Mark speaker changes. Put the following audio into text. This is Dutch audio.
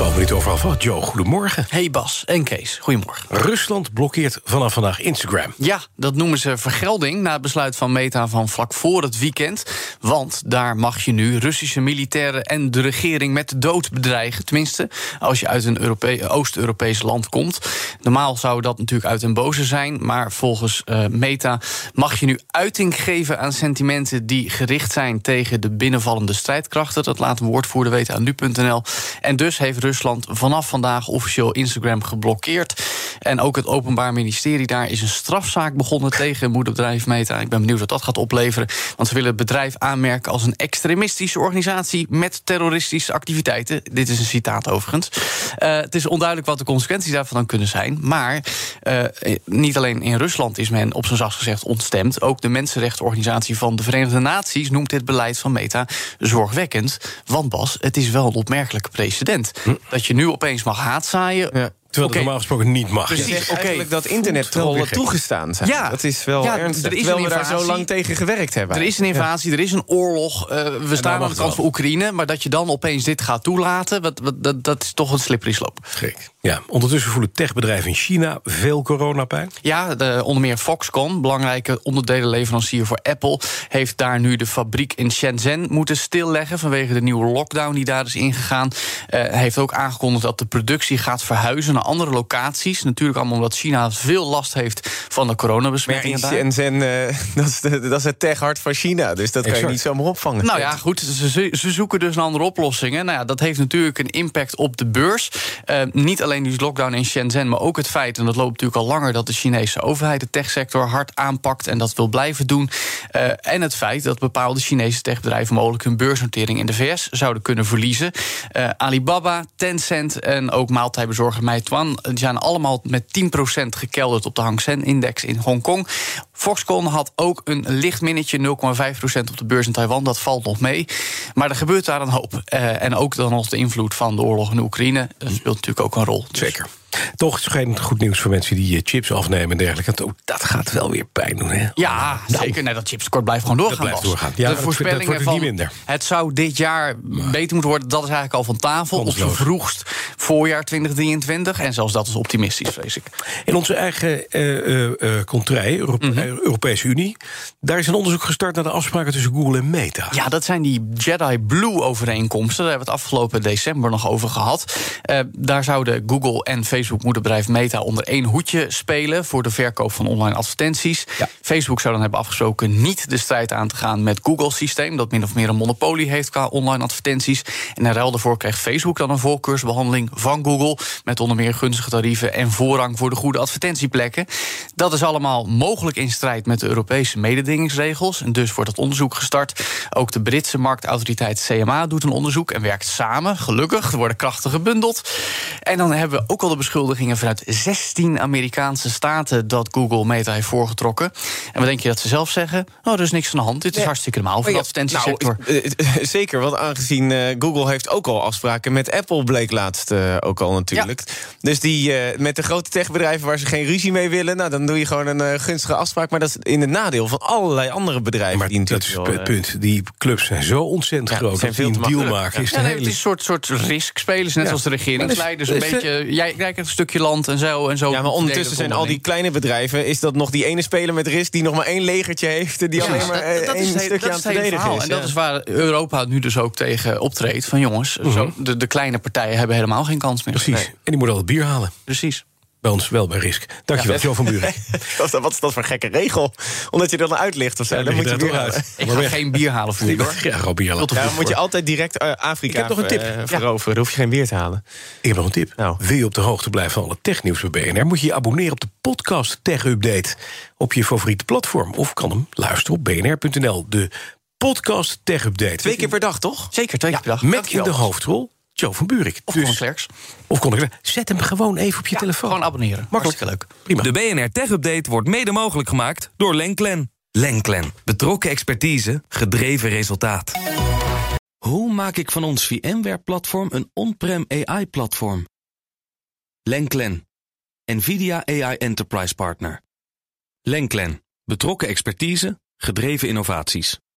Speaker 1: 12 minuten over half acht. Joe, goedemorgen.
Speaker 2: Hey Bas en Kees, goedemorgen.
Speaker 1: Rusland blokkeert vanaf vandaag Instagram.
Speaker 2: Ja, dat noemen ze vergelding na het besluit van Meta van vlak voor het weekend. Want daar mag je nu Russische militairen en de regering met de dood bedreigen. Tenminste, als je uit een Europe Oost-Europees land komt. Normaal zou dat natuurlijk uit een boze zijn. Maar volgens uh, Meta mag je nu uiting geven aan sentimenten die gericht zijn tegen de binnenvallende strijdkrachten. Dat laat een woordvoerder weten aan nu.nl. En dus heeft Rusland vanaf vandaag officieel Instagram geblokkeerd. En ook het Openbaar Ministerie daar is een strafzaak begonnen tegen moederbedrijf Meta. Ik ben benieuwd wat dat gaat opleveren. Want ze willen het bedrijf aanmerken als een extremistische organisatie met terroristische activiteiten. Dit is een citaat overigens. Uh, het is onduidelijk wat de consequenties daarvan dan kunnen zijn. Maar uh, niet alleen in Rusland is men op zijn zachtst gezegd ontstemd. Ook de Mensenrechtenorganisatie van de Verenigde Naties noemt dit beleid van Meta zorgwekkend. Want Bas, het is wel een opmerkelijke precedent. Hm. Dat je nu opeens mag haatzaaien.
Speaker 1: Ja. Terwijl het normaal gesproken niet mag.
Speaker 3: Precies, ja, eigenlijk dat internettrollen toegestaan zijn. Ja, dat is wel ja, ernstig. Er is terwijl we daar zo lang tegen gewerkt hebben.
Speaker 2: Er is een invasie, er is een oorlog. Uh, we staan aan de kant van Oekraïne. Maar dat je dan opeens dit gaat toelaten... Wat, wat, dat, dat is toch een slippery slope.
Speaker 1: Schrik. Ja, ondertussen voelen techbedrijven in China veel coronapijn.
Speaker 2: Ja, de, onder meer Foxconn, belangrijke onderdelenleverancier voor Apple... heeft daar nu de fabriek in Shenzhen moeten stilleggen... vanwege de nieuwe lockdown die daar is ingegaan. Uh, heeft ook aangekondigd dat de productie gaat verhuizen naar andere locaties. Natuurlijk allemaal omdat China veel last heeft van de coronabesmettingen
Speaker 3: maar in Shenzhen, uh, dat, is de, dat is het techhart van China. Dus dat kan je niet zomaar opvangen.
Speaker 2: Nou ja, goed, ze, ze zoeken dus naar andere oplossingen. Nou ja, dat heeft natuurlijk een impact op de beurs. Uh, niet alleen die lockdown in Shenzhen, maar ook het feit, en dat loopt natuurlijk al langer, dat de Chinese overheid de techsector hard aanpakt en dat wil blijven doen. Uh, en het feit dat bepaalde Chinese techbedrijven mogelijk hun beursnotering in de VS zouden kunnen verliezen. Uh, Alibaba, Tencent en ook maaltijdbezorger Meituan die zijn allemaal met 10% gekelderd op de Hang Seng-index in Hongkong. Foxconn had ook een licht minnetje, 0,5% op de beurs in Taiwan. Dat valt nog mee. Maar er gebeurt daar een hoop. Uh, en ook dan nog de invloed van de oorlog in Oekraïne. Dat speelt natuurlijk ook een rol.
Speaker 1: Zeker. Toch is geen goed nieuws voor mensen die chips afnemen en dergelijke. Dat gaat wel weer pijn doen, hè?
Speaker 2: Ja, nou, zeker. Nee, dat chipstekort blijft gewoon doorgaan.
Speaker 1: Dat blijft doorgaan. Ja,
Speaker 2: de voorspellingen dat niet minder. het zou dit jaar beter moeten worden, dat is eigenlijk al van tafel. Op z'n vroegst voorjaar 2023. En zelfs dat is optimistisch, vrees ik.
Speaker 1: In onze eigen uh, uh, contrij, Europe mm -hmm. Europese Unie, daar is een onderzoek gestart naar de afspraken tussen Google en Meta.
Speaker 2: Ja, dat zijn die Jedi Blue overeenkomsten. Daar hebben we het afgelopen december nog over gehad. Daar zouden Google en Facebook Facebook-moederbedrijf Meta onder één hoedje spelen voor de verkoop van online advertenties. Ja. Facebook zou dan hebben afgesproken niet de strijd aan te gaan met Google-systeem, dat min of meer een monopolie heeft qua online advertenties. En in ruil daarvoor krijgt Facebook dan een voorkeursbehandeling van Google met onder meer gunstige tarieven en voorrang voor de goede advertentieplekken. Dat is allemaal mogelijk in strijd met de Europese mededingingsregels. En dus wordt het onderzoek gestart. Ook de Britse marktautoriteit CMA doet een onderzoek en werkt samen. Gelukkig, er worden krachten gebundeld. En dan hebben we ook al de beschuldigingen vanuit 16 Amerikaanse staten dat Google Meta heeft voorgetrokken. En wat denk je dat ze zelf zeggen? Oh, er is niks aan de hand. Dit is nee. hartstikke normaal voor de advertentiesector.
Speaker 3: Nou, zeker, want aangezien uh, Google heeft ook al afspraken met Apple, bleek laatst uh, ook al natuurlijk. Ja. Dus die uh, met de grote techbedrijven waar ze geen ruzie mee willen, nou dan doe je gewoon een gunstige afspraak. Maar dat is in het nadeel van allerlei andere bedrijven.
Speaker 1: Maar
Speaker 3: die
Speaker 1: dat is het punt. Die clubs zijn zo ontzettend ja, groot dat die een deal maken. Is
Speaker 2: ja, nee, het is een soort, soort risk spelen, net als de regeringsleiders. Een beetje, jij krijgt een stukje land en zo. En zo
Speaker 3: ja, maar ondertussen zijn al die kleine bedrijven... is dat nog die ene speler met risk die nog maar één legertje heeft... die ja, alleen maar dat, dat één is, stukje aan het verdedigen is.
Speaker 2: En dat is waar Europa nu dus ook tegen optreedt. Van jongens, zo, de, de, kleine partijen hebben helemaal geen kans meer.
Speaker 1: Precies, nee. en die moeten al het bier halen.
Speaker 2: Precies.
Speaker 1: Bij ons wel bij Risk. Dankjewel, ja, Jo van Buren.
Speaker 3: Wat is dat voor gekke regel? Omdat je er dan uitlicht of zo. Ja, dan moet je bier
Speaker 2: uit. Ik ga geen bier halen voor jullie hoor.
Speaker 1: Ja, gewoon bier halen.
Speaker 3: Ja, dan moet je altijd direct uh, Afrika ik heb nog een tip. Uh, veroveren. Dan hoef je geen bier te halen.
Speaker 1: Ik heb nog een tip. Nou. Wil je op de hoogte blijven van alle technieuws bij BNR... moet je je abonneren op de podcast Tech Update... op je favoriete platform. Of kan hem luisteren op bnr.nl. De podcast Tech Update.
Speaker 3: Twee keer per dag, toch?
Speaker 2: Zeker, twee keer per dag.
Speaker 1: Met in de hoofdrol Joe van Buurik.
Speaker 2: Of dus, Klerks.
Speaker 1: Of kon ik Zet hem gewoon even op je
Speaker 2: ja,
Speaker 1: telefoon.
Speaker 2: Gewoon abonneren. Makkelijk. leuk.
Speaker 4: Prima. De BNR Tech Update wordt mede mogelijk gemaakt door Lenklen. Lenklen. Betrokken expertise, gedreven resultaat. Hoe maak ik van ons VMware-platform een on-prem AI-platform? Lenklen, NVIDIA AI Enterprise Partner. Lenklen, betrokken expertise, gedreven innovaties.